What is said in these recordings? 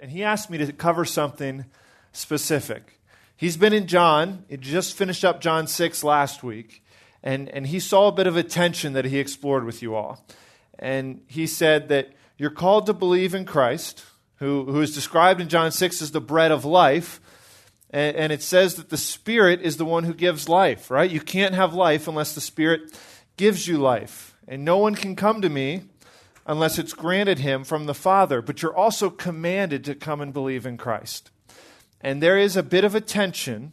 and he asked me to cover something specific. He's been in John, he just finished up John 6 last week, and, and he saw a bit of a tension that he explored with you all. And he said that you're called to believe in Christ, who, who is described in John 6 as the bread of life. And, and it says that the Spirit is the one who gives life, right? You can't have life unless the Spirit gives you life. And no one can come to me unless it's granted him from the Father. But you're also commanded to come and believe in Christ. And there is a bit of a tension.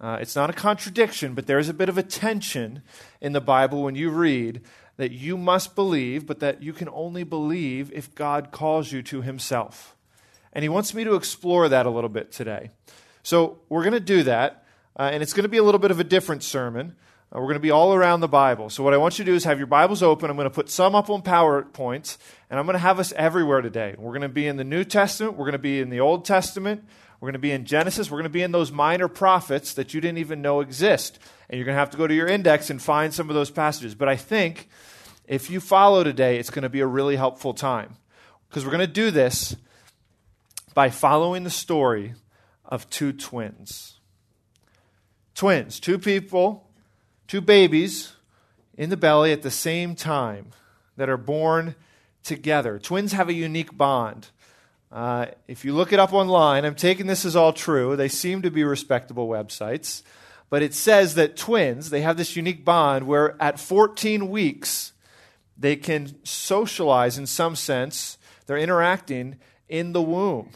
Uh, it's not a contradiction, but there is a bit of a tension in the Bible when you read that you must believe, but that you can only believe if God calls you to himself. And he wants me to explore that a little bit today. So we're going to do that, uh, and it's going to be a little bit of a different sermon. Uh, we're going to be all around the Bible. So, what I want you to do is have your Bibles open. I'm going to put some up on PowerPoints, and I'm going to have us everywhere today. We're going to be in the New Testament, we're going to be in the Old Testament, we're going to be in Genesis, we're going to be in those minor prophets that you didn't even know exist. And you're going to have to go to your index and find some of those passages. But I think if you follow today, it's going to be a really helpful time. Because we're going to do this by following the story of two twins. Twins, two people two babies in the belly at the same time that are born together. Twins have a unique bond. Uh, if you look it up online, I'm taking this as all true. They seem to be respectable websites. But it says that twins, they have this unique bond where at 14 weeks, they can socialize in some sense. They're interacting in the womb.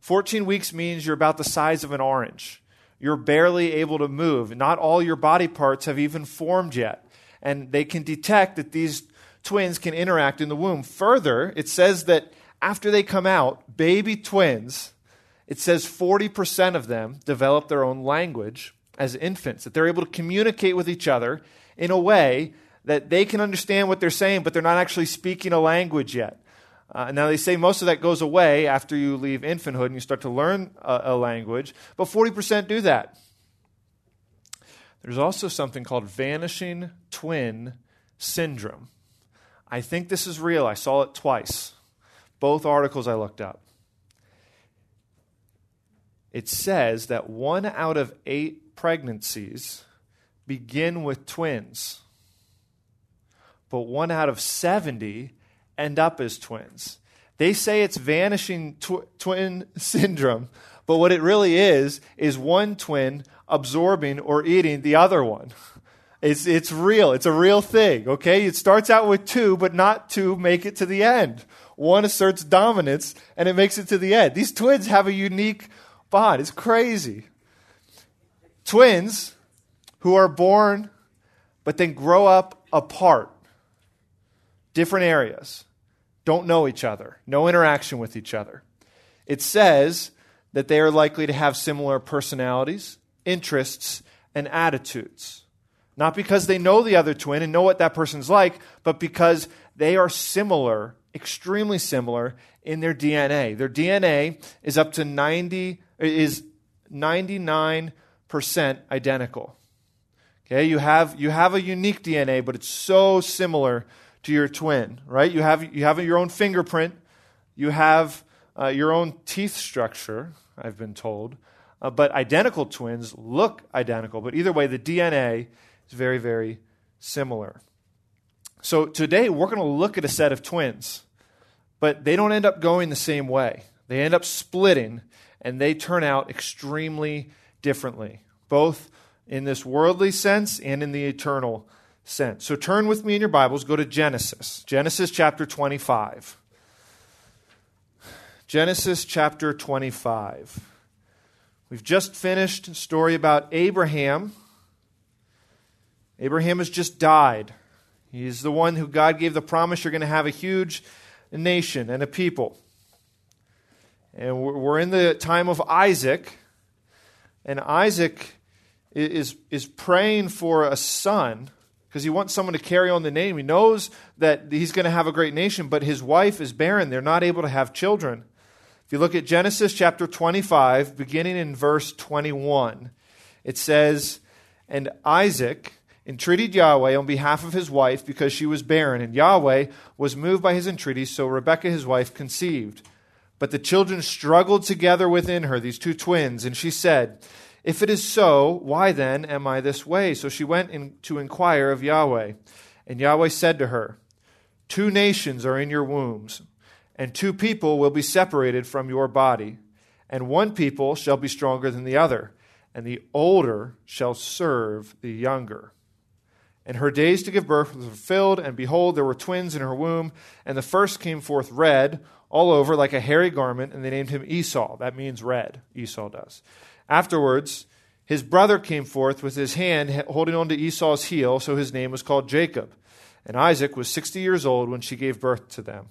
14 weeks means you're about the size of an orange you're barely able to move. Not all your body parts have even formed yet. And they can detect that these twins can interact in the womb. Further, it says that after they come out, baby twins, it says 40% of them develop their own language as infants, that they're able to communicate with each other in a way that they can understand what they're saying, but they're not actually speaking a language yet. Uh, now, they say most of that goes away after you leave infanthood and you start to learn a, a language, but 40% do that. There's also something called vanishing twin syndrome. I think this is real. I saw it twice, both articles I looked up. It says that one out of eight pregnancies begin with twins, but one out of 70 end up as twins. They say it's vanishing tw- twin syndrome, but what it really is is one twin absorbing or eating the other one. It's, it's real. It's a real thing, okay? It starts out with two, but not two make it to the end. One asserts dominance, and it makes it to the end. These twins have a unique bond. It's crazy. Twins who are born, but then grow up apart, different areas don't know each other, no interaction with each other. It says that they are likely to have similar personalities, interests, and attitudes. Not because they know the other twin and know what that person's like, but because they are similar, extremely similar in their DNA. Their DNA is up to 90 is 99% identical. Okay, you have you have a unique DNA, but it's so similar to your twin, right? You have, you have your own fingerprint, you have uh, your own teeth structure, I've been told. Uh, but identical twins look identical. But either way, the DNA is very, very similar. So today, we're going to look at a set of twins, but they don't end up going the same way. They end up splitting, and they turn out extremely differently, both in this worldly sense and in the eternal sent. So turn with me in your Bibles, go to Genesis, Genesis chapter 25. Genesis chapter 25. We've just finished a story about Abraham. Abraham has just died. He's the one who God gave the promise you're going to have a huge nation and a people. And we're in the time of Isaac. And Isaac is, is praying for a son because he wants someone to carry on the name. He knows that he's going to have a great nation, but his wife is barren. They're not able to have children. If you look at Genesis chapter 25, beginning in verse 21, it says, And Isaac entreated Yahweh on behalf of his wife because she was barren, and Yahweh was moved by his entreaties, so Rebekah his wife conceived. But the children struggled together within her, these two twins, and she said, If it is so, why then am I this way? So she went in to inquire of Yahweh. And Yahweh said to her, Two nations are in your wombs, and two people will be separated from your body, and one people shall be stronger than the other, and the older shall serve the younger. And her days to give birth were fulfilled, and behold, there were twins in her womb, and the first came forth red all over like a hairy garment, and they named him Esau. That means red, Esau does. Afterwards, his brother came forth with his hand holding on to Esau's heel, so his name was called Jacob. And Isaac was 60 years old when she gave birth to them.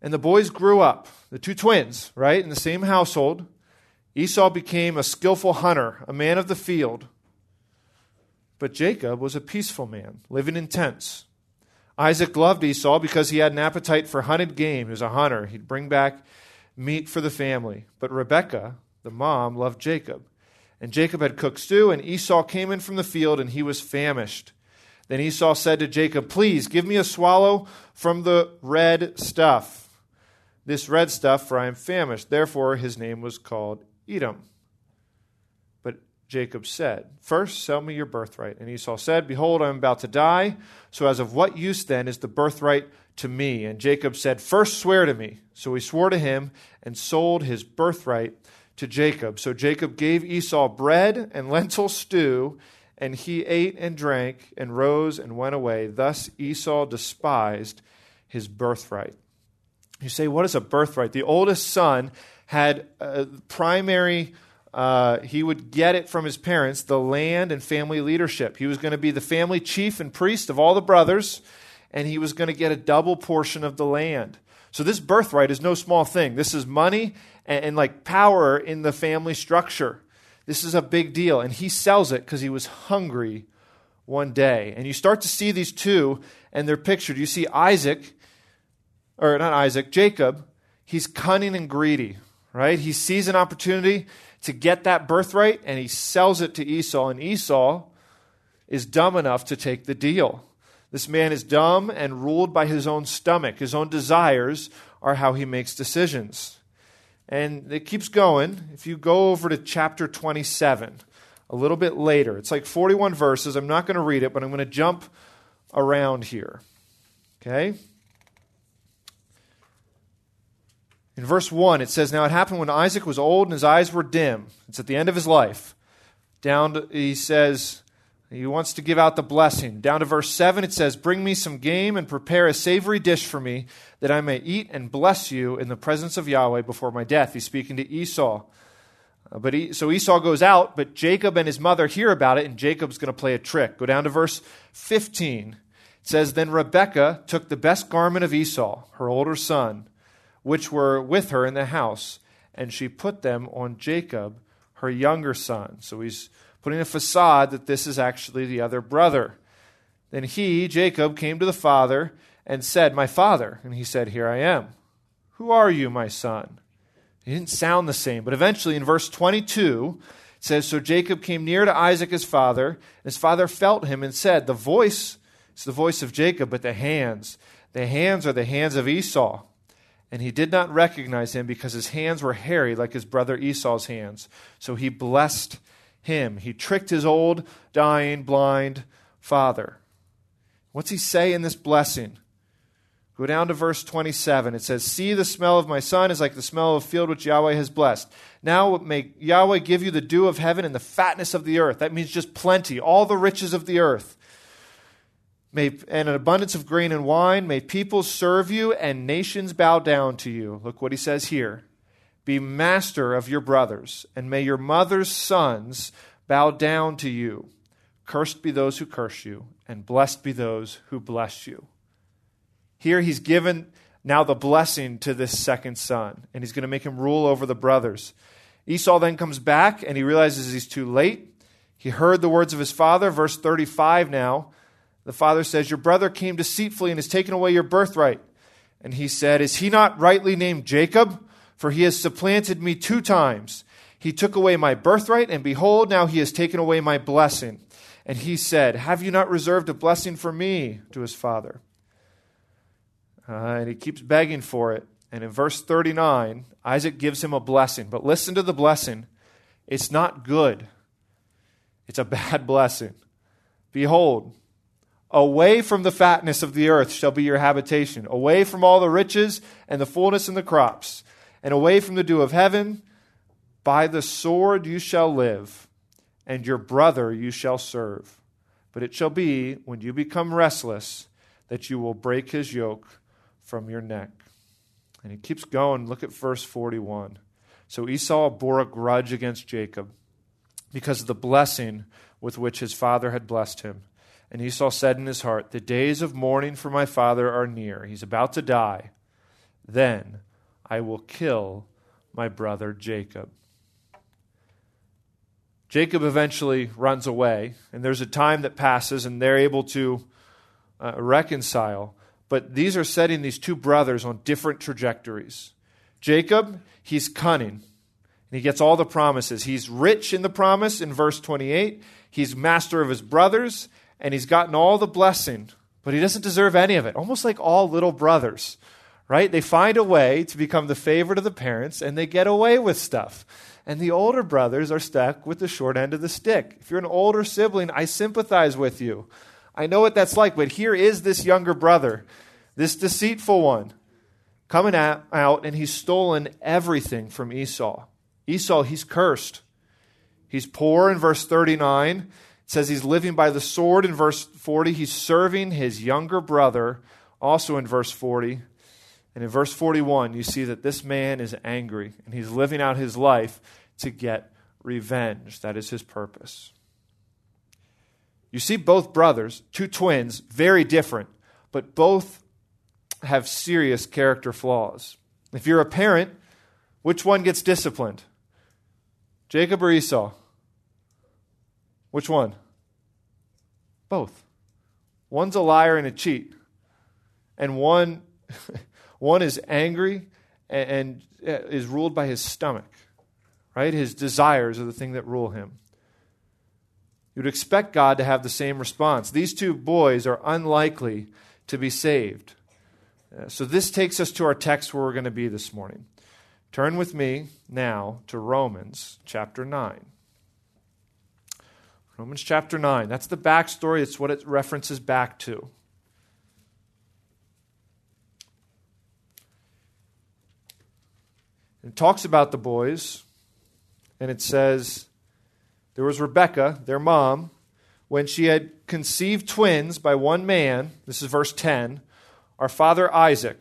And the boys grew up, the two twins, right, in the same household. Esau became a skillful hunter, a man of the field. But Jacob was a peaceful man, living in tents. Isaac loved Esau because he had an appetite for hunted game. He was a hunter. He'd bring back meat for the family. But Rebekah, the mom, loved Jacob. And Jacob had cooked stew, and Esau came in from the field, and he was famished. Then Esau said to Jacob, Please give me a swallow from the red stuff. This red stuff, for I am famished. Therefore his name was called Edom. But Jacob said, First, sell me your birthright. And Esau said, Behold, I am about to die. So, as of what use then is the birthright to me? And Jacob said, First, swear to me. So he swore to him and sold his birthright to Jacob. So Jacob gave Esau bread and lentil stew, and he ate and drank and rose and went away. Thus Esau despised his birthright. You say, What is a birthright? The oldest son had a primary uh, he would get it from his parents, the land and family leadership. He was going to be the family chief and priest of all the brothers, and he was going to get a double portion of the land. So this birthright is no small thing. This is money and, and like power in the family structure. This is a big deal. And he sells it because he was hungry one day. And you start to see these two, and they're pictured. You see Isaac, or not Isaac, Jacob. He's cunning and greedy, right? He sees an opportunity to get that birthright and he sells it to Esau, and Esau is dumb enough to take the deal. This man is dumb and ruled by his own stomach. His own desires are how he makes decisions. And it keeps going. If you go over to chapter 27, a little bit later, it's like 41 verses. I'm not going to read it, but I'm going to jump around here. Okay? In verse 1, it says, Now it happened when Isaac was old and his eyes were dim. It's at the end of his life. Down to, he says, he wants to give out the blessing. Down to verse 7, it says, Bring me some game and prepare a savory dish for me, that I may eat and bless you in the presence of Yahweh before my death. He's speaking to Esau. Uh, but he, so Esau goes out, but Jacob and his mother hear about it, and Jacob's going to play a trick. Go down to verse 15. It says, Then Rebekah took the best garment of Esau, her older son, which were with her in the house, and she put them on Jacob, her younger son. So he's putting a facade that this is actually the other brother. Then he, Jacob, came to the father and said, My father. And he said, Here I am. Who are you, my son? He didn't sound the same, but eventually in verse 22, it says, So Jacob came near to Isaac his father, and his father felt him and said, The voice is the voice of Jacob, but the hands, the hands are the hands of Esau. And he did not recognize him because his hands were hairy like his brother Esau's hands. So he blessed him. He tricked his old, dying, blind father. What's he say in this blessing? Go down to verse 27. It says, See, the smell of my son is like the smell of a field which Yahweh has blessed. Now may Yahweh give you the dew of heaven and the fatness of the earth. That means just plenty, all the riches of the earth. May, and an abundance of grain and wine. May peoples serve you and nations bow down to you. Look what he says here. Be master of your brothers, and may your mother's sons bow down to you. Cursed be those who curse you, and blessed be those who bless you. Here he's given now the blessing to this second son, and he's going to make him rule over the brothers. Esau then comes back, and he realizes he's too late. He heard the words of his father, verse 35 now. The father says, Your brother came deceitfully and has taken away your birthright. And he said, Is he not rightly named Jacob? For he has supplanted me two times. He took away my birthright, and behold, now he has taken away my blessing. And he said, Have you not reserved a blessing for me? to his father. Uh, and he keeps begging for it. And in verse 39, Isaac gives him a blessing. But listen to the blessing. It's not good, it's a bad blessing. Behold, away from the fatness of the earth shall be your habitation, away from all the riches and the fullness and the crops, and away from the dew of heaven. By the sword you shall live, and your brother you shall serve. But it shall be, when you become restless, that you will break his yoke from your neck. And he keeps going. Look at verse 41. So Esau bore a grudge against Jacob because of the blessing with which his father had blessed him. And Esau said in his heart, The days of mourning for my father are near. He's about to die. Then I will kill my brother Jacob. Jacob eventually runs away, and there's a time that passes, and they're able to uh, reconcile. But these are setting these two brothers on different trajectories. Jacob, he's cunning, and he gets all the promises. He's rich in the promise in verse 28, he's master of his brothers, and he's gotten all the blessing, but he doesn't deserve any of it. Almost like all little brothers, right? They find a way to become the favorite of the parents, and they get away with stuff and the older brothers are stuck with the short end of the stick. If you're an older sibling, I sympathize with you. I know what that's like, but here is this younger brother, this deceitful one, coming out, and he's stolen everything from Esau. Esau, he's cursed. He's poor in verse 39. It says he's living by the sword in verse 40. He's serving his younger brother, also in verse 40. And in verse 41, you see that this man is angry and he's living out his life to get revenge. That is his purpose. You see both brothers, two twins, very different, but both have serious character flaws. If you're a parent, which one gets disciplined? Jacob or Esau? Which one? Both. One's a liar and a cheat, and one One is angry and, uh, is ruled by his stomach, right? His desires are the thing that rule him. You would expect God to have the same response. These two boys are unlikely to be saved. Uh, so, this takes us to our text where we're going to be this morning. Turn with me now to Romans chapter 9. Romans chapter 9. That's the backstory, it's what it references back to. It talks about the boys, and it says, There was Rebekah, their mom, when she had conceived twins by one man, this is verse 10, our father Isaac.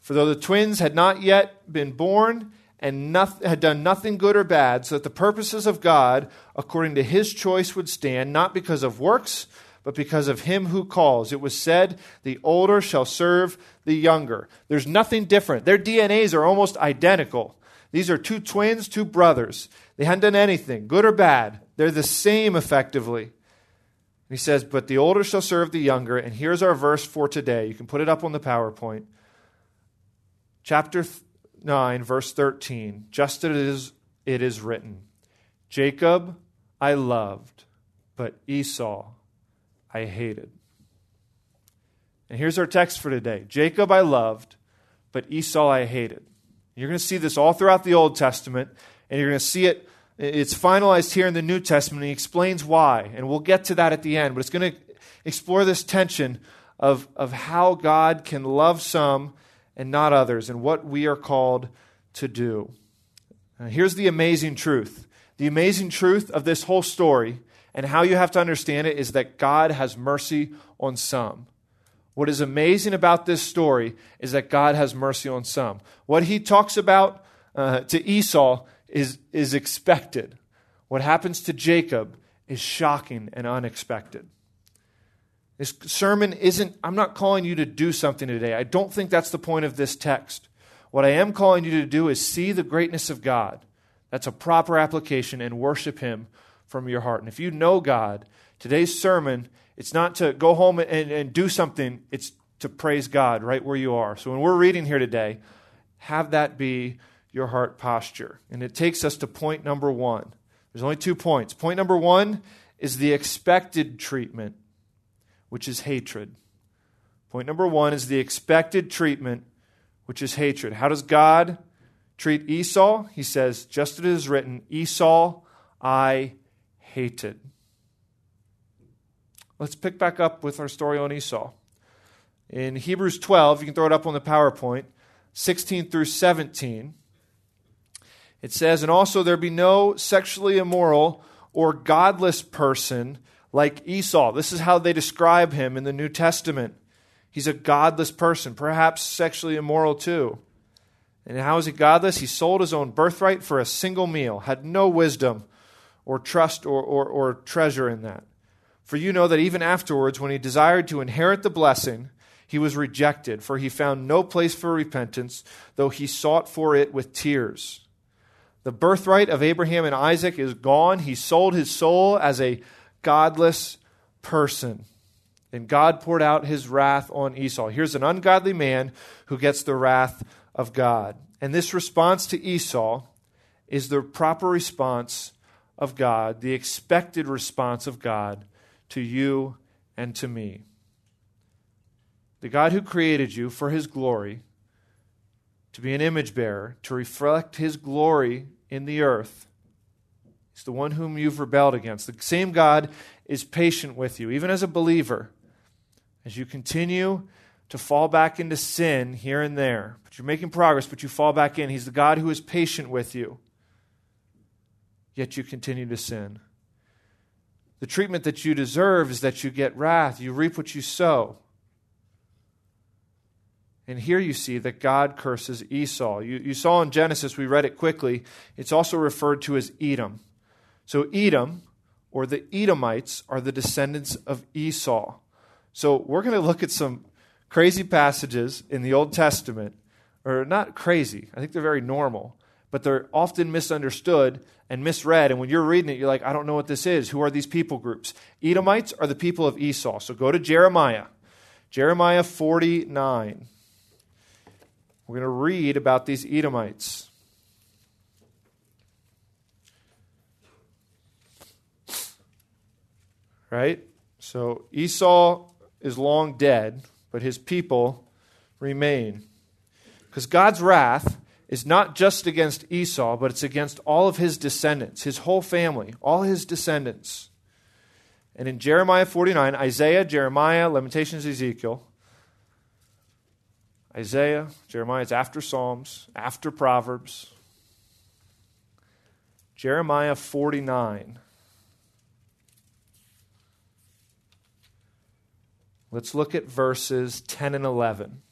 For though the twins had not yet been born and noth- had done nothing good or bad, so that the purposes of God, according to his choice, would stand, not because of works, but because of him who calls. It was said, The older shall serve the younger. There's nothing different. Their DNAs are almost identical. These are two twins, two brothers. They hadn't done anything, good or bad. They're the same effectively. He says, But the older shall serve the younger. And here's our verse for today. You can put it up on the PowerPoint. Chapter 9, verse 13. Just as it is, it is written Jacob I loved, but Esau I hated. And here's our text for today Jacob I loved, but Esau I hated. You're going to see this all throughout the Old Testament, and you're going to see it. It's finalized here in the New Testament. and He explains why, and we'll get to that at the end. But it's going to explore this tension of, of how God can love some and not others, and what we are called to do. Now, here's the amazing truth the amazing truth of this whole story and how you have to understand it is that God has mercy on some. What is amazing about this story is that God has mercy on some. What he talks about uh, to Esau is, is expected. What happens to Jacob is shocking and unexpected. This sermon isn't, I'm not calling you to do something today. I don't think that's the point of this text. What I am calling you to do is see the greatness of God. That's a proper application and worship Him from your heart. And if you know God, today's sermon, it's not to go home and, and do something, it's to praise God right where you are. So when we're reading here today, have that be your heart posture. And it takes us to point number one. There's only two points. Point number one is the expected treatment, which is hatred. Point number one is the expected treatment, which is hatred. How does God treat Esau? He says, just as it is written, Esau I hated. Let's pick back up with our story on Esau. In Hebrews 12, you can throw it up on the PowerPoint, 16 through 17, it says, And also there be no sexually immoral or godless person like Esau. This is how they describe him in the New Testament. He's a godless person, perhaps sexually immoral too. And how is he godless? He sold his own birthright for a single meal, had no wisdom or trust or, or, or treasure in that. For you know that even afterwards, when he desired to inherit the blessing, he was rejected, for he found no place for repentance, though he sought for it with tears. The birthright of Abraham and Isaac is gone. He sold his soul as a godless person. And God poured out his wrath on Esau. Here's an ungodly man who gets the wrath of God. And this response to Esau is the proper response of God, the expected response of God to you and to me. The God who created you for his glory, to be an image bearer, to reflect his glory in the earth, is the one whom you've rebelled against. The same God is patient with you, even as a believer, as you continue to fall back into sin here and there. But you're making progress, but you fall back in. He's the God who is patient with you yet you continue to sin. The treatment that you deserve is that you get wrath. You reap what you sow. And here you see that God curses Esau. You, you saw in Genesis, we read it quickly, it's also referred to as Edom. So, Edom, or the Edomites, are the descendants of Esau. So, we're going to look at some crazy passages in the Old Testament, or not crazy, I think they're very normal, but they're often misunderstood and misread. And when you're reading it, you're like, I don't know what this is. Who are these people groups? Edomites are the people of Esau. So go to Jeremiah, Jeremiah 49. We're going to read about these Edomites. Right? So Esau is long dead, but his people remain. Because God's wrath is not just against Esau, but it's against all of his descendants, his whole family, all his descendants. And in Jeremiah 49, Isaiah, Jeremiah, Lamentations, Ezekiel, Isaiah, Jeremiah, it's after Psalms, after Proverbs. Jeremiah 49. Let's look at verses 10 and 11.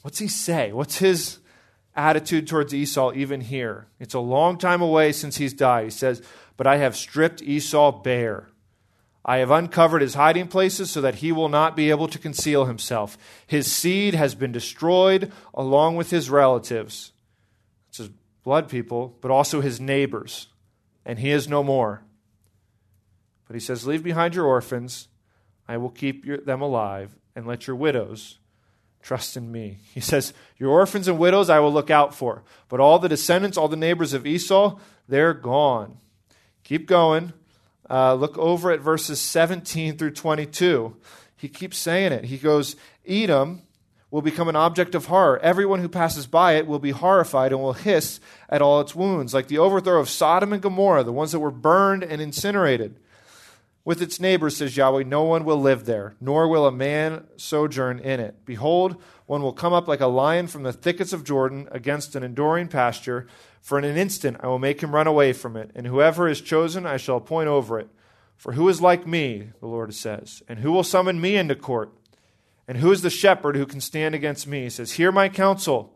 What's he say? What's his attitude towards Esau even here. It's a long time away since he's died. He says, But I have stripped Esau bare. I have uncovered his hiding places so that he will not be able to conceal himself. His seed has been destroyed along with his relatives. It's his blood people, but also his neighbors. And he is no more. But he says, Leave behind your orphans. I will keep your, them alive, and let your widows Trust in me. He says, Your orphans and widows I will look out for, but all the descendants, all the neighbors of Esau, they're gone. Keep going. Uh, look over at verses 17 through 22. He keeps saying it. He goes, Edom will become an object of horror. Everyone who passes by it will be horrified and will hiss at all its wounds, like the overthrow of Sodom and Gomorrah, the ones that were burned and incinerated with its neighbors, says Yahweh, no one will live there, nor will a man sojourn in it. Behold, one will come up like a lion from the thickets of Jordan against an enduring pasture. For in an instant I will make him run away from it, and whoever is chosen I shall appoint over it. For who is like me, the Lord says, and who will summon me into court? And who is the shepherd who can stand against me? He says, Hear my counsel,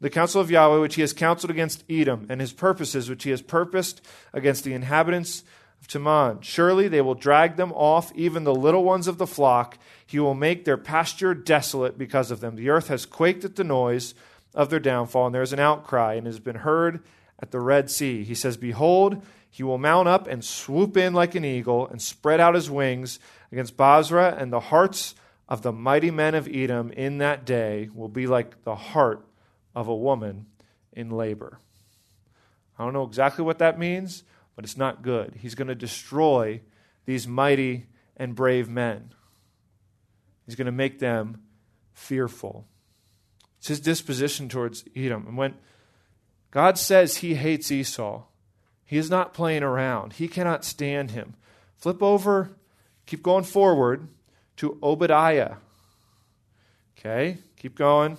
the counsel of Yahweh, which he has counseled against Edom, and his purposes, which he has purposed against the inhabitants of Teman. Surely they will drag them off, even the little ones of the flock. He will make their pasture desolate because of them. The earth has quaked at the noise of their downfall, and there is an outcry, and has been heard at the Red Sea. He says, Behold, he will mount up and swoop in like an eagle, and spread out his wings against Bozrah, and the hearts of the mighty men of Edom in that day will be like the heart of a woman in labor. I don't know exactly what that means but it's not good. He's going to destroy these mighty and brave men. He's going to make them fearful. It's his disposition towards Edom. And when God says he hates Esau, he is not playing around. He cannot stand him. Flip over, keep going forward to Obadiah. Okay, keep going.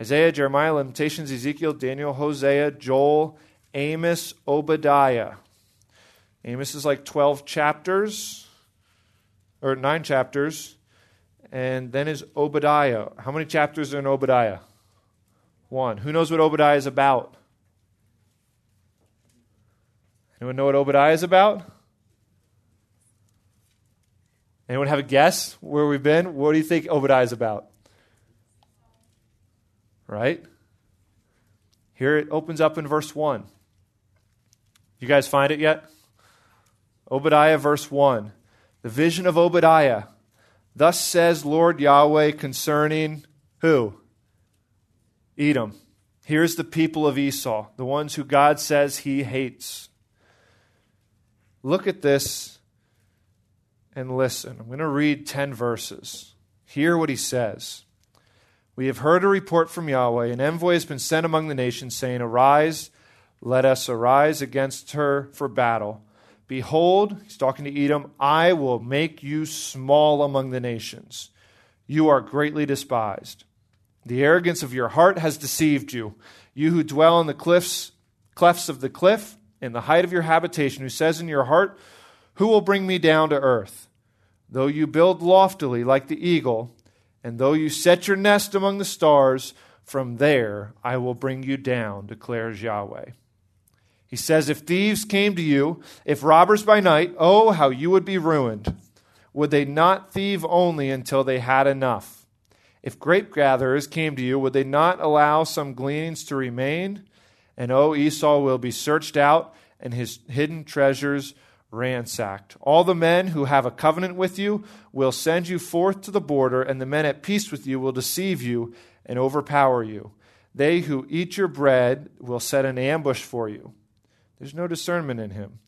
Isaiah, Jeremiah, Lamentations, Ezekiel, Daniel, Hosea, Joel, Amos, Obadiah. Amos is like 12 chapters, or nine chapters. And then is Obadiah. How many chapters are in Obadiah? One. Who knows what Obadiah is about? Anyone know what Obadiah is about? Anyone have a guess where we've been? What do you think Obadiah is about? Right? Here it opens up in verse 1. You guys find it yet? Obadiah, verse 1. The vision of Obadiah. Thus says Lord Yahweh concerning who? Edom. Here's the people of Esau, the ones who God says he hates. Look at this and listen. I'm going to read 10 verses. Hear what he says. We have heard a report from Yahweh. An envoy has been sent among the nations, saying, Arise, let us arise against her for battle. Behold, he's talking to Edom, I will make you small among the nations. You are greatly despised. The arrogance of your heart has deceived you. You who dwell in the cliffs, clefts of the cliff, in the height of your habitation, who says in your heart, Who will bring me down to earth? Though you build loftily like the eagle, and though you set your nest among the stars, from there I will bring you down, declares Yahweh. He says, If thieves came to you, if robbers by night, oh, how you would be ruined. Would they not thieve only until they had enough? If grape gatherers came to you, would they not allow some gleanings to remain? And oh, Esau will be searched out, and his hidden treasures ransacked. All the men who have a covenant with you will send you forth to the border, and the men at peace with you will deceive you and overpower you. They who eat your bread will set an ambush for you. There's no discernment in him.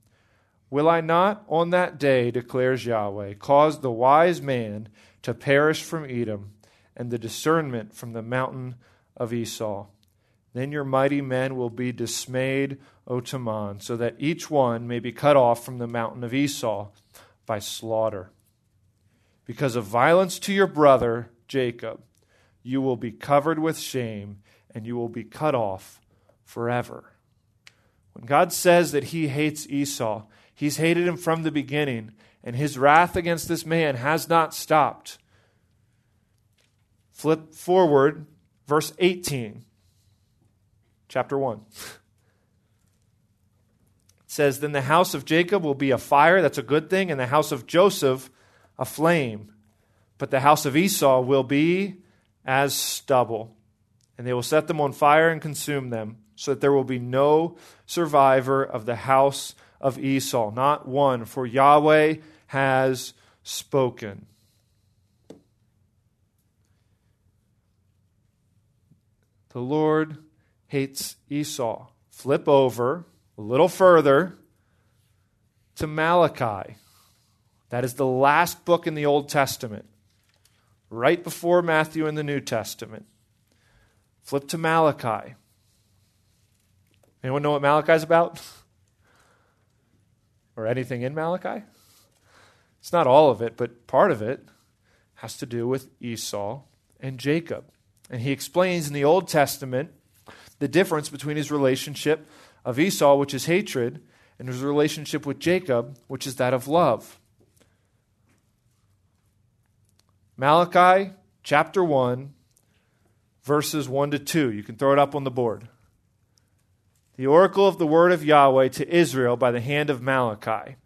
Will I not on that day, declares Yahweh, cause the wise man to perish from Edom and the discernment from the mountain of Esau? Then your mighty men will be dismayed, O Teman, so that each one may be cut off from the mountain of Esau by slaughter. Because of violence to your brother, Jacob, you will be covered with shame, and you will be cut off forever. When God says that he hates Esau, he's hated him from the beginning, and his wrath against this man has not stopped. Flip forward, verse 18, chapter 1. It says, Then the house of Jacob will be a fire, that's a good thing, and the house of Joseph a flame. But the house of Esau will be as stubble, and they will set them on fire and consume them so that there will be no survivor of the house of Esau, not one, for Yahweh has spoken. The Lord hates Esau. Flip over a little further to Malachi. That is the last book in the Old Testament, right before Matthew in the New Testament. Flip to Malachi. Anyone know what Malachi is about? or anything in Malachi? It's not all of it, but part of it has to do with Esau and Jacob. And he explains in the Old Testament the difference between his relationship of Esau, which is hatred, and his relationship with Jacob, which is that of love. Malachi chapter 1, verses 1 to 2. You can throw it up on the board the oracle of the word of Yahweh to Israel by the hand of Malachi.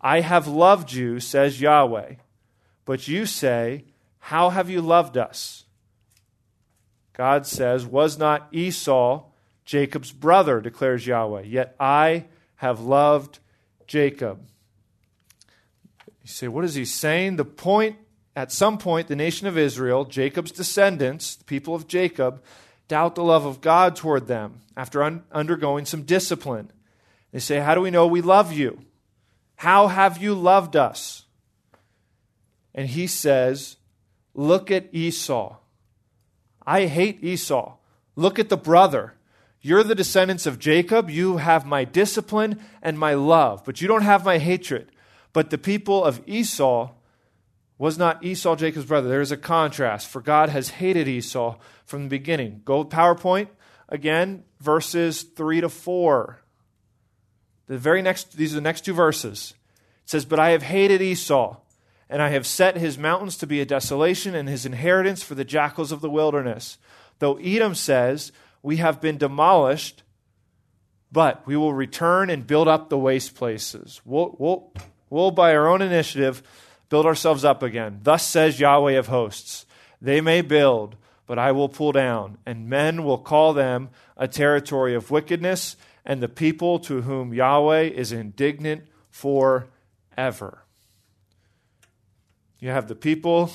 I have loved you, says Yahweh. But you say, How have you loved us? God says, Was not Esau Jacob's brother, declares Yahweh, yet I have loved Jacob. You say, what is he saying? The point, at some point, the nation of Israel, Jacob's descendants, the people of Jacob, doubt the love of God toward them after un- undergoing some discipline. They say, How do we know we love you? How have you loved us? And he says, Look at Esau. I hate Esau. Look at the brother. You're the descendants of Jacob. You have my discipline and my love, but you don't have my hatred. But the people of Esau was not Esau Jacob's brother. There is a contrast, for God has hated Esau from the beginning. Go PowerPoint again, verses 3 to 4. The very next, these are the next two verses. It says, But I have hated Esau, and I have set his mountains to be a desolation, and his inheritance for the jackals of the wilderness. Though Edom says, We have been demolished, but we will return and build up the waste places. We'll, we'll, we'll by our own initiative, build ourselves up again. Thus says Yahweh of hosts They may build, but I will pull down, and men will call them a territory of wickedness, and the people to whom Yahweh is indignant forever. You have the people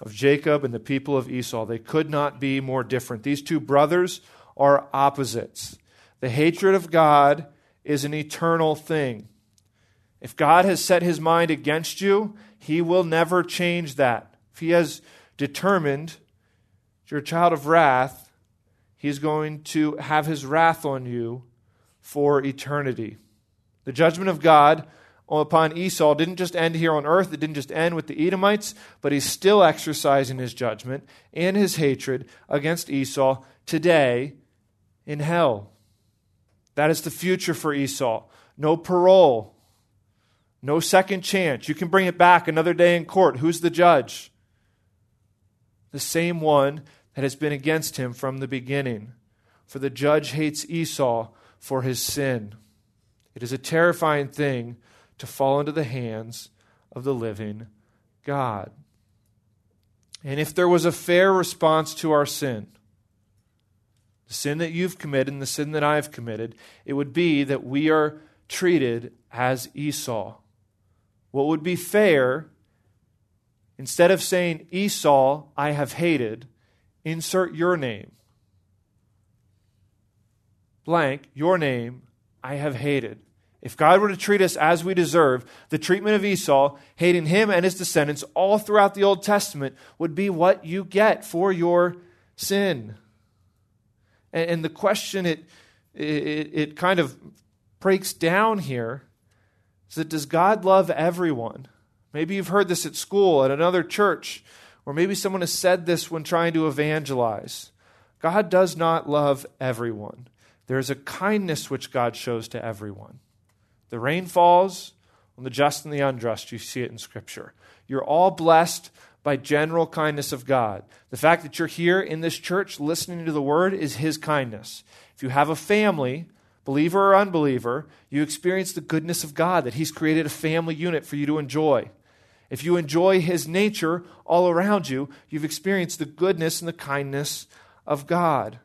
of Jacob and the people of Esau. They could not be more different. These two brothers are opposites. The hatred of God is an eternal thing. If God has set his mind against you, he will never change that. If He has determined you're a child of wrath, He's going to have His wrath on you for eternity. The judgment of God upon Esau didn't just end here on earth, it didn't just end with the Edomites, but He's still exercising His judgment and His hatred against Esau today in hell. That is the future for Esau. No parole, no second chance. You can bring it back another day in court. Who's the judge? The same one that has been against him from the beginning. For the judge hates Esau for his sin. It is a terrifying thing to fall into the hands of the living God. And if there was a fair response to our sin, the sin that you've committed and the sin that I've committed, it would be that we are treated as Esau. What would be fair, instead of saying, Esau, I have hated, insert your name. Blank, your name, I have hated. If God were to treat us as we deserve, the treatment of Esau, hating him and his descendants all throughout the Old Testament, would be what you get for your sin. And, the question it, it, it kind of breaks down here is that does God love everyone? Maybe you've heard this at school, at another church, or maybe someone has said this when trying to evangelize. God does not love everyone. There is a kindness which God shows to everyone. The rain falls on the just and the unjust. You see it in Scripture. You're all blessed by general kindness of God. The fact that you're here in this church listening to the word is His kindness. If you have a family, believer or unbeliever, you experience the goodness of God, that He's created a family unit for you to enjoy. If you enjoy His nature all around you, you've experienced the goodness and the kindness of God.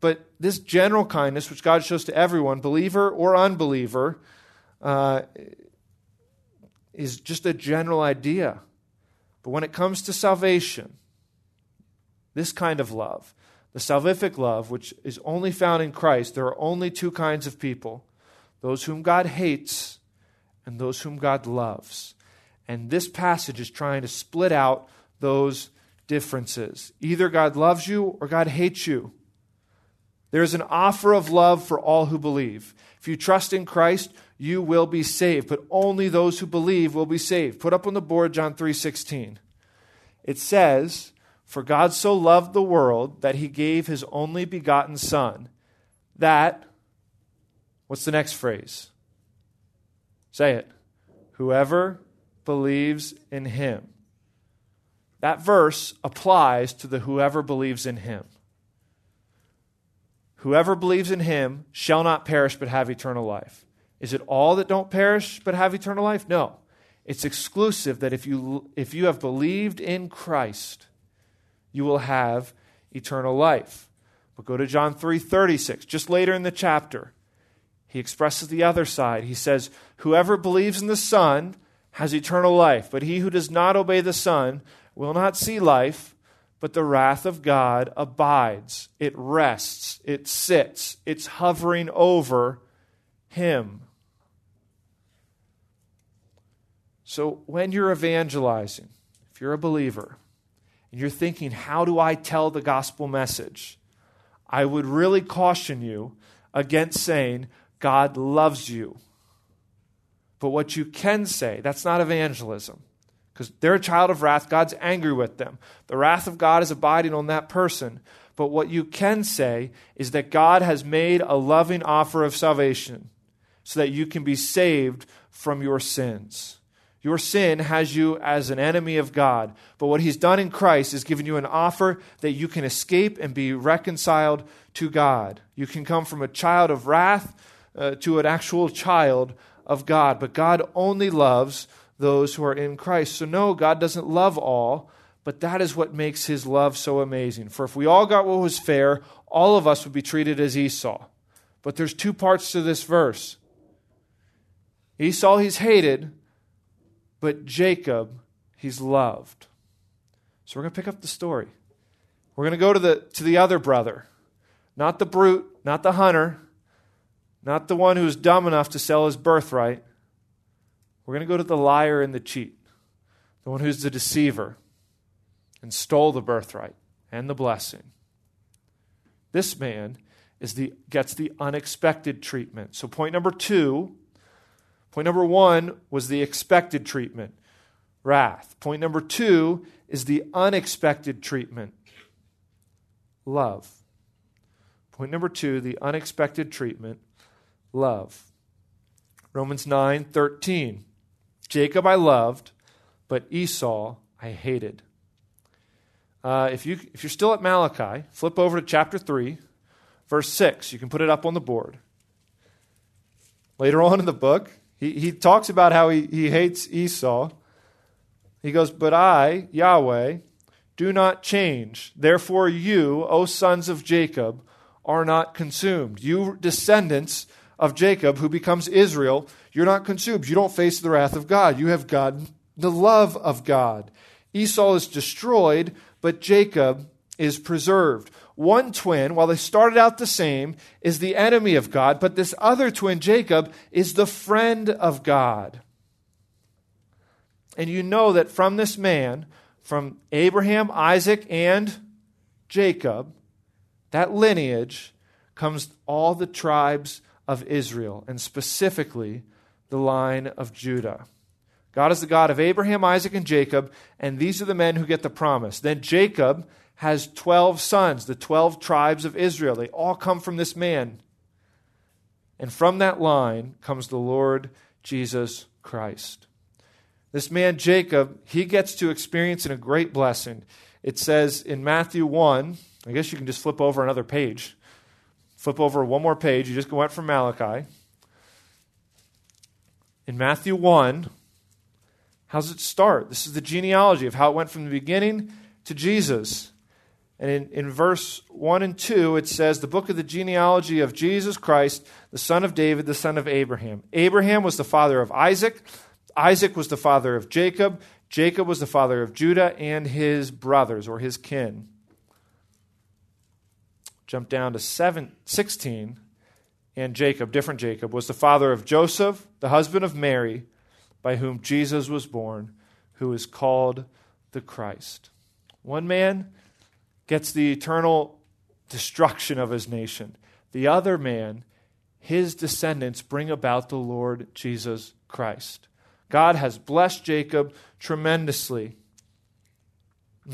But this general kindness, which God shows to everyone, believer or unbeliever, uh, is just a general idea. But when it comes to salvation, this kind of love, the salvific love, which is only found in Christ, there are only two kinds of people those whom God hates and those whom God loves. And this passage is trying to split out those differences. Either God loves you or God hates you. There is an offer of love for all who believe. If you trust in Christ, you will be saved, but only those who believe will be saved. Put up on the board John 3:16. It says, for God so loved the world that he gave his only begotten Son, that, what's the next phrase? Say it. Whoever believes in him. That verse applies to the whoever believes in him. Whoever believes in him shall not perish but have eternal life. Is it all that don't perish but have eternal life? No. It's exclusive that if you, if you have believed in Christ, you will have eternal life. But go to John 3:36, just later in the chapter. He expresses the other side. He says, "Whoever believes in the Son has eternal life, but he who does not obey the Son will not see life, but the wrath of God abides. It rests, it sits, it's hovering over him." So when you're evangelizing, if you're a believer, and you're thinking, how do I tell the gospel message? I would really caution you against saying, God loves you. But what you can say, that's not evangelism. Because they're a child of wrath. God's angry with them. The wrath of God is abiding on that person. But what you can say is that God has made a loving offer of salvation so that you can be saved from your sins. Your sin has you as an enemy of God. But what He's done in Christ is given you an offer that you can escape and be reconciled to God. You can come from a child of wrath uh, to an actual child of God. But God only loves those who are in Christ. So, no, God doesn't love all, but that is what makes His love so amazing. For if we all got what was fair, all of us would be treated as Esau. But there's two parts to this verse. Esau, he's hated, but Jacob, he's loved. So we're going to pick up the story. We're going to go to the, to the other brother, not the brute, not the hunter, not the one who's dumb enough to sell his birthright. We're going to go to the liar and the cheat, the one who's the deceiver and stole the birthright and the blessing. This man is the, gets the unexpected treatment. So, point number two Point number one was the expected treatment, wrath. Point number two is the unexpected treatment, love. Point number two, the unexpected treatment, love. Romans 9 13. Jacob I loved, but Esau I hated. Uh, if, you, if you're still at Malachi, flip over to chapter 3, verse 6. You can put it up on the board. Later on in the book, he, he talks about how he, he hates Esau. He goes, But I, Yahweh, do not change. Therefore, you, O sons of Jacob, are not consumed. You descendants of Jacob, who becomes Israel, you're not consumed. You don't face the wrath of God. You have God, the love of God. Esau is destroyed, but Jacob is preserved one twin, while they started out the same, is the enemy of God, but this other twin, Jacob, is the friend of God. And you know that from this man, from Abraham, Isaac, and Jacob, that lineage comes all the tribes of Israel, and specifically the line of Judah. God is the God of Abraham, Isaac, and Jacob, and these are the men who get the promise. Then Jacob has 12 sons, the 12 tribes of Israel. They all come from this man. And from that line comes the Lord Jesus Christ. This man, Jacob, he gets to experience in a great blessing. It says in Matthew 1, I guess you can just flip over another page. Flip over one more page. You just went from Malachi. In Matthew 1, how does it start? This is the genealogy of how it went from the beginning to Jesus. And in, in verse 1 and 2, it says, The book of the genealogy of Jesus Christ, the son of David, the son of Abraham. Abraham was the father of Isaac. Isaac was the father of Jacob. Jacob was the father of Judah and his brothers or his kin. Jump down to 7, 16. And Jacob, different Jacob, was the father of Joseph, the husband of Mary, by whom Jesus was born, who is called the Christ. One man gets the eternal destruction of his nation. The other man, his descendants bring about the Lord Jesus Christ. God has blessed Jacob tremendously.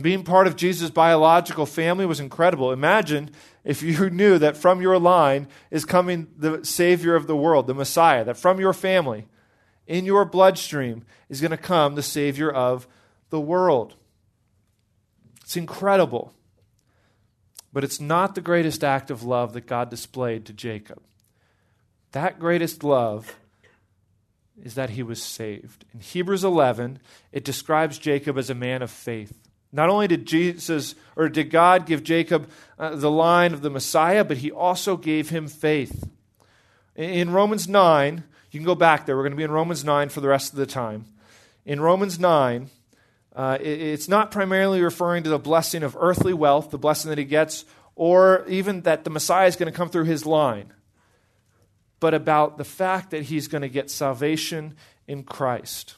Being part of Jesus' biological family was incredible. Imagine if you knew that from your line is coming the Savior of the world, the Messiah, that from your family, in your bloodstream, is going to come the Savior of the world. It's incredible. But it's not the greatest act of love that God displayed to Jacob. That greatest love is that he was saved. In Hebrews 11, it describes Jacob as a man of faith. Not only did Jesus or did God give Jacob uh, the line of the Messiah, but he also gave him faith. In Romans 9, you can go back there. We're going to be in Romans 9 for the rest of the time. In Romans 9, uh, it, it's not primarily referring to the blessing of earthly wealth, the blessing that he gets, or even that the Messiah is going to come through his line, but about the fact that he's going to get salvation in Christ.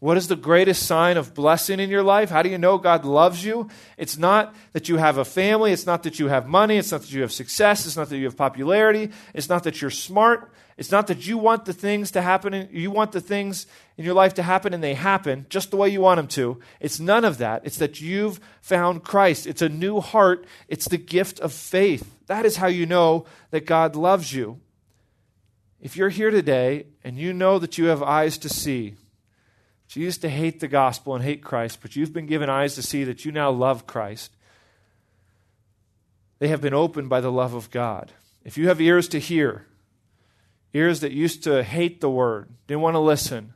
What is the greatest sign of blessing in your life? How do you know God loves you? It's not that you have a family. It's not that you have money. It's not that you have success. It's not that you have popularity. It's not that you're smart. It's not that you want the things to happen. In, you want the things in your life to happen and they happen just the way you want them to. It's none of that. It's that you've found Christ. It's a new heart. It's the gift of faith. That is how you know that God loves you. If you're here today and you know that you have eyes to see, you used to hate the gospel and hate Christ, but you've been given eyes to see that you now love Christ. They have been opened by the love of God. If you have ears to hear, ears that used to hate the word, didn't want to listen,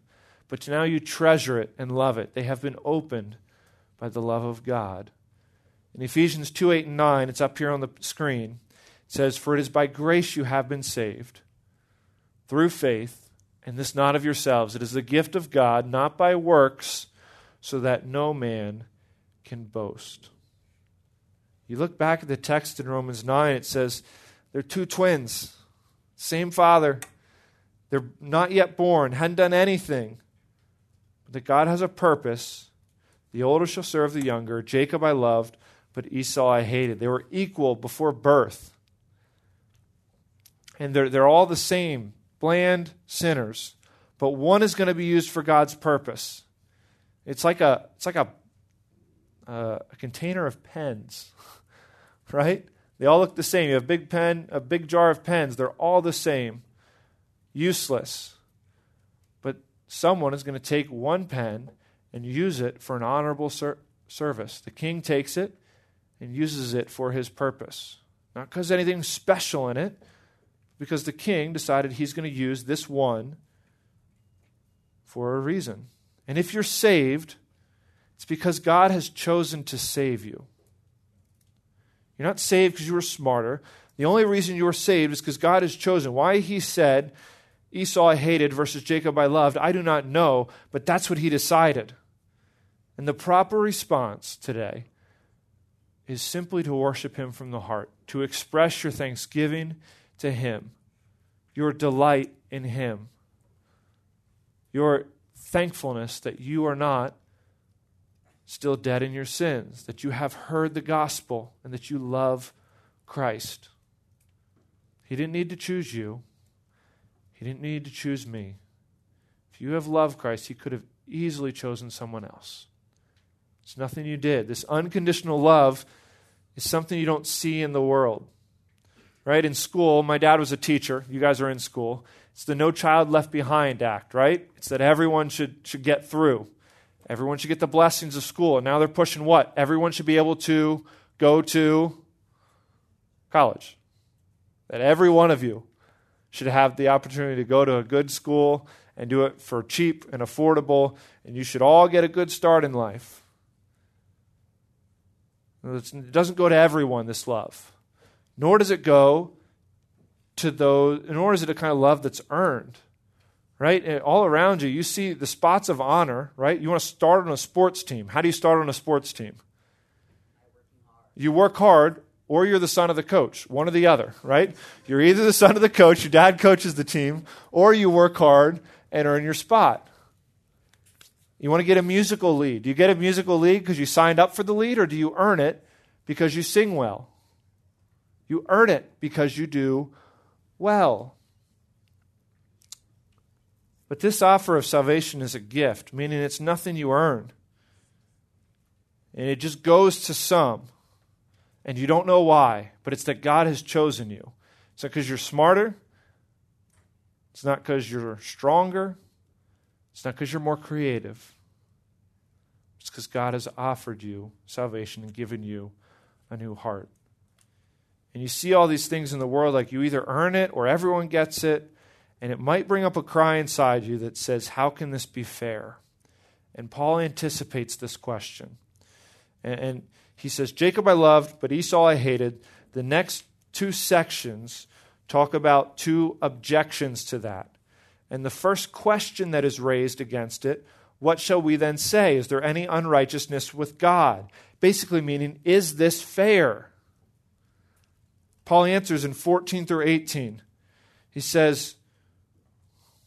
but now you treasure it and love it, they have been opened by the love of God. In Ephesians 2 8 and 9, it's up here on the screen. It says, For it is by grace you have been saved, through faith and this not of yourselves. It is the gift of God, not by works, so that no man can boast. You look back at the text in Romans 9, it says they're two twins, same father. They're not yet born, hadn't done anything. But that God has a purpose. The older shall serve the younger. Jacob I loved, but Esau I hated. They were equal before birth. And they're, they're all the same bland sinners, but one is going to be used for God's purpose. It's like a it's like a uh, a container of pens, right? They all look the same. You have a big pen, a big jar of pens. They're all the same, useless. But someone is going to take one pen and use it for an honorable ser- service. The king takes it and uses it for his purpose, not because anything special in it because the king decided he's going to use this one for a reason. And if you're saved, it's because God has chosen to save you. You're not saved because you were smarter. The only reason you were saved is because God has chosen. Why he said, Esau I hated versus Jacob I loved, I do not know, but that's what he decided. And the proper response today is simply to worship him from the heart, to express your thanksgiving to Him, your delight in Him, your thankfulness that you are not still dead in your sins, that you have heard the gospel, and that you love Christ. He didn't need to choose you, He didn't need to choose me. If you have loved Christ, He could have easily chosen someone else. It's nothing you did. This unconditional love is something you don't see in the world right? In school, my dad was a teacher. You guys are in school. It's the No Child Left Behind Act, right? It's that everyone should, should get through. Everyone should get the blessings of school. And now they're pushing what? Everyone should be able to go to college. That every one of you should have the opportunity to go to a good school and do it for cheap and affordable, and you should all get a good start in life. It doesn't go to everyone, this love nor does it go to those, nor is it a kind of love that's earned. Right? Eh, all around you, you see the spots of honor, right? You want to start on a sports team. How do you start on a sports team? You work hard, or you're the son of the coach, one or the other, right? You're either the son of the coach, your dad coaches the team, or you work hard and earn your spot. You want to get a musical lead. Do you get a musical lead because you signed up for the lead, or do you earn it because you sing well? You earn it because you do well. But this offer of salvation is a gift, meaning it's nothing you earn. And it just goes to some. And you don't know why, but it's that God has chosen you. It's not because you're smarter. It's not because you're stronger. It's not because you're more creative. It's because God has offered you salvation and given you a new heart and you see all these things in the world like you either earn it or everyone gets it, and it might bring up a cry inside you that says, How can this be fair? And Paul anticipates this question. And, and he says, Jacob I loved, but Esau I hated. The next two sections talk about two objections to that. And the first question that is raised against it what shall we then say? Is there any unrighteousness with God? Basically, meaning, is this fair? Paul answers in 14 through 18. He says,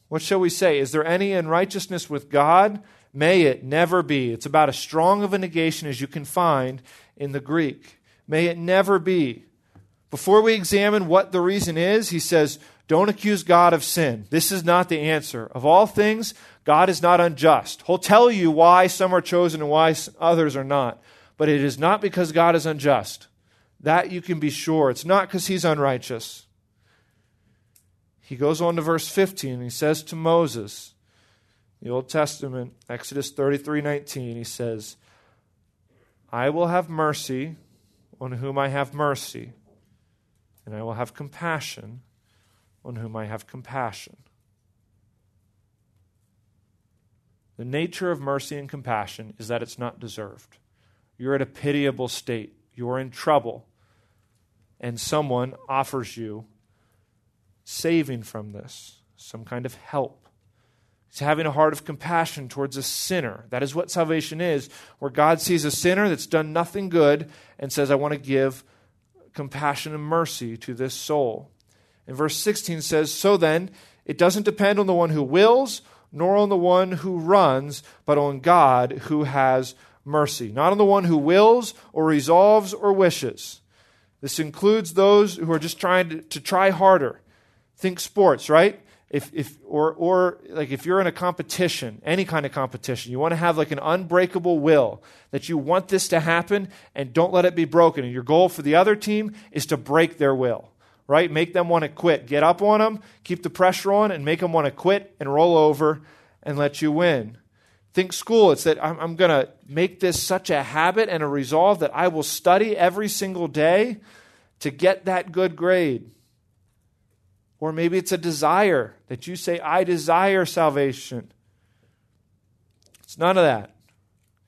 What shall we say? Is there any unrighteousness with God? May it never be. It's about as strong of a negation as you can find in the Greek. May it never be. Before we examine what the reason is, he says, don't accuse God of sin. This is not the answer. Of all things, God is not unjust. He'll tell you why some are chosen and why others are not. But it is not because God is unjust. That you can be sure. It's not because he's unrighteous. He goes on to verse 15 he says to Moses, the Old Testament, Exodus 33 19, he says, I will have mercy on whom I have mercy, and I will have compassion on whom I have compassion. The nature of mercy and compassion is that it's not deserved. You're at a pitiable state, you're in trouble, and someone offers you saving from this, some kind of help. He's having a heart of compassion towards a sinner. That is what salvation is, where God sees a sinner that's done nothing good and says, I want to give compassion and mercy to this soul. And verse 16 says, So then, it doesn't depend on the one who wills, nor on the one who runs, but on God who has mercy. Not on the one who wills, or resolves, or wishes. This includes those who are just trying to, to try harder. Think sports, right? if, if or, or like if you're in a competition any kind of competition you want to have like an unbreakable will that you want this to happen and don't let it be broken. And your goal for the other team is to break their will right? Make them want to quit. Get up on them keep the pressure on and make them want to quit and roll over and let you win. Think school. It's that i'm, I'm going to make this such a habit and a resolve that i will study every single day to get that good grade or maybe it's a desire that you say, I desire salvation. It's none of that.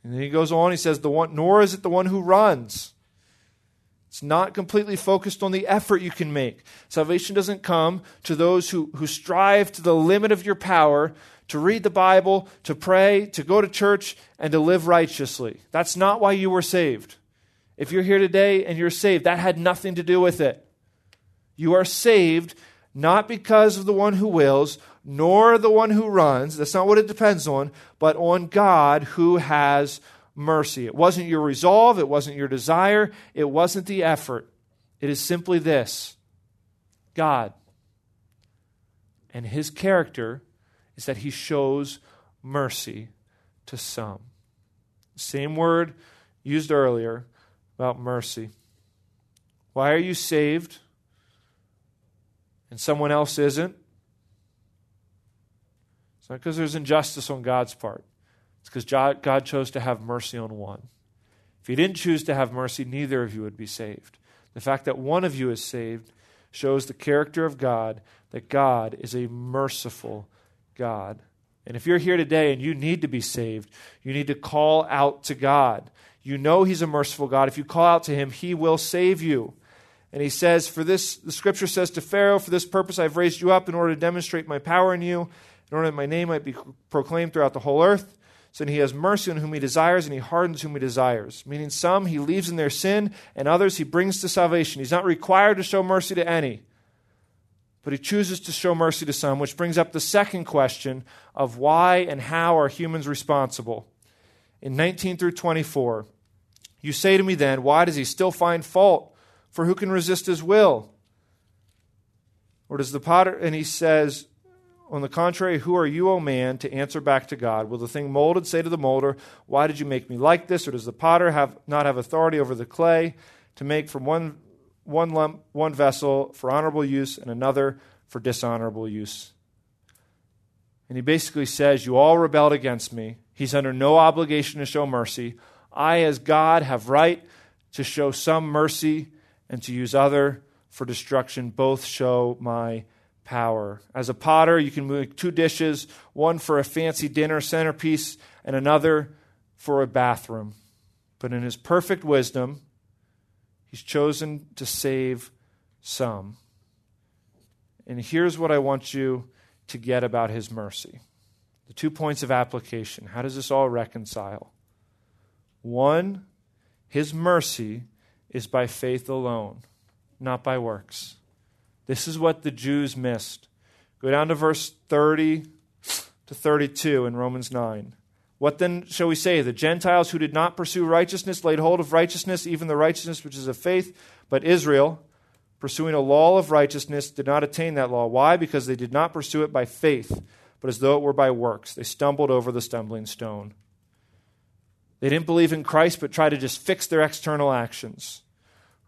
And then he goes on, he says, the one, nor is it the one who runs. It's not completely focused on the effort you can make. Salvation doesn't come to those who, who strive to the limit of your power to read the Bible, to pray, to go to church, and to live righteously. That's not why you were saved. If you're here today and you're saved, that had nothing to do with it. You are saved not because of the one who wills, nor the one who runs. That's not what it depends on, but on God who has mercy. It wasn't your resolve, it wasn't your desire, it wasn't the effort. It is simply this God. And his character is that he shows mercy to some. Same word used earlier about mercy. Why are you saved? And someone else isn't, it's not because there's injustice on God's part. It's because God chose to have mercy on one. If He didn't choose to have mercy, neither of you would be saved. The fact that one of you is saved shows the character of God, that God is a merciful God. And if you're here today and you need to be saved, you need to call out to God. You know He's a merciful God. If you call out to Him, He will save you. And he says, For this, the scripture says to Pharaoh, For this purpose I've raised you up in order to demonstrate my power in you, in order that my name might be proclaimed throughout the whole earth. So he has mercy on whom he desires, and he hardens whom he desires. Meaning, some he leaves in their sin, and others he brings to salvation. He's not required to show mercy to any, but he chooses to show mercy to some, which brings up the second question of why and how are humans responsible. In 19 through 24, you say to me then, why does he still find fault? For who can resist his will? Or does the potter, and he says, on the contrary, who are you, O man, to answer back to God? Will the thing molded say to the molder, Why did you make me like this? Or does the potter have, not have authority over the clay to make from one, one lump, one vessel for honorable use and another for dishonorable use? And he basically says, You all rebelled against me. He's under no obligation to show mercy. I, as God, have right to show some mercy and to use other for destruction both show my power. As a potter, you can make two dishes, one for a fancy dinner centerpiece and another for a bathroom. But in his perfect wisdom, he's chosen to save some. And here's what I want you to get about his mercy the two points of application. How does this all reconcile? One, his mercy is by faith alone, not by works. This is what the Jews missed. Go down to verse 30 to 32 in Romans 9. What then shall we say? The Gentiles who did not pursue righteousness laid hold of righteousness, even the righteousness which is of faith. But Israel, pursuing a law of righteousness, did not attain that law. Why? Because they did not pursue it by faith, but as though it were by works. They stumbled over the stumbling stone. They didn't believe in Christ, but tried to just fix their external actions.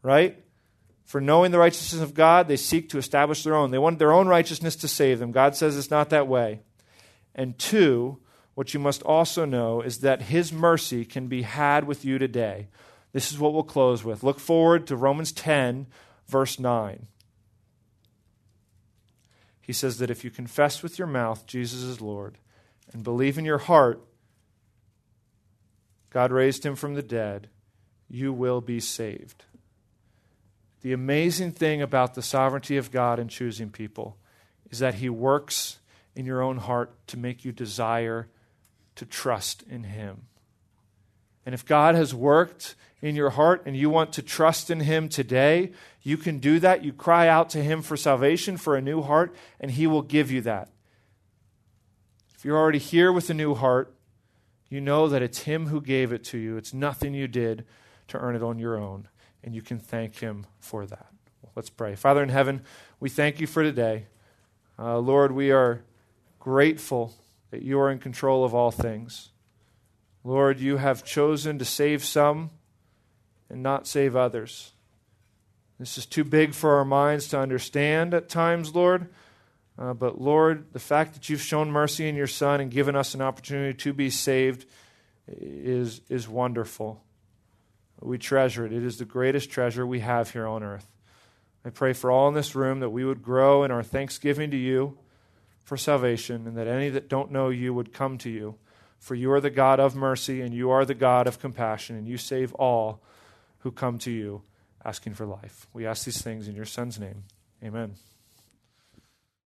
Right? For knowing the righteousness of God, they seek to establish their own. They want their own righteousness to save them. God says it's not that way. And two, what you must also know is that His mercy can be had with you today. This is what we'll close with. Look forward to Romans 10, verse 9. He says that if you confess with your mouth Jesus is Lord and believe in your heart God raised him from the dead, you will be saved. The amazing thing about the sovereignty of God in choosing people is that He works in your own heart to make you desire to trust in Him. And if God has worked in your heart and you want to trust in Him today, you can do that. You cry out to Him for salvation, for a new heart, and He will give you that. If you're already here with a new heart, you know that it's Him who gave it to you. It's nothing you did to earn it on your own, and you can thank Him for that. Let's pray. Father in heaven, we thank you for today. Uh, Lord, we are grateful that you are in control of all things. Lord, you have chosen to save some and not save others. This is too big for our minds to understand at times, Lord. Uh, but Lord, the fact that you've shown mercy in your Son and given us an opportunity to be saved is, is wonderful. We treasure it. It is the greatest treasure we have here on earth. I pray for all in this room that we would grow in our thanksgiving to you for salvation, and that any that don't know you would come to you. For you are the God of mercy, and you are the God of compassion, and you save all who come to you asking for life. We ask these things in your Son's name. Amen.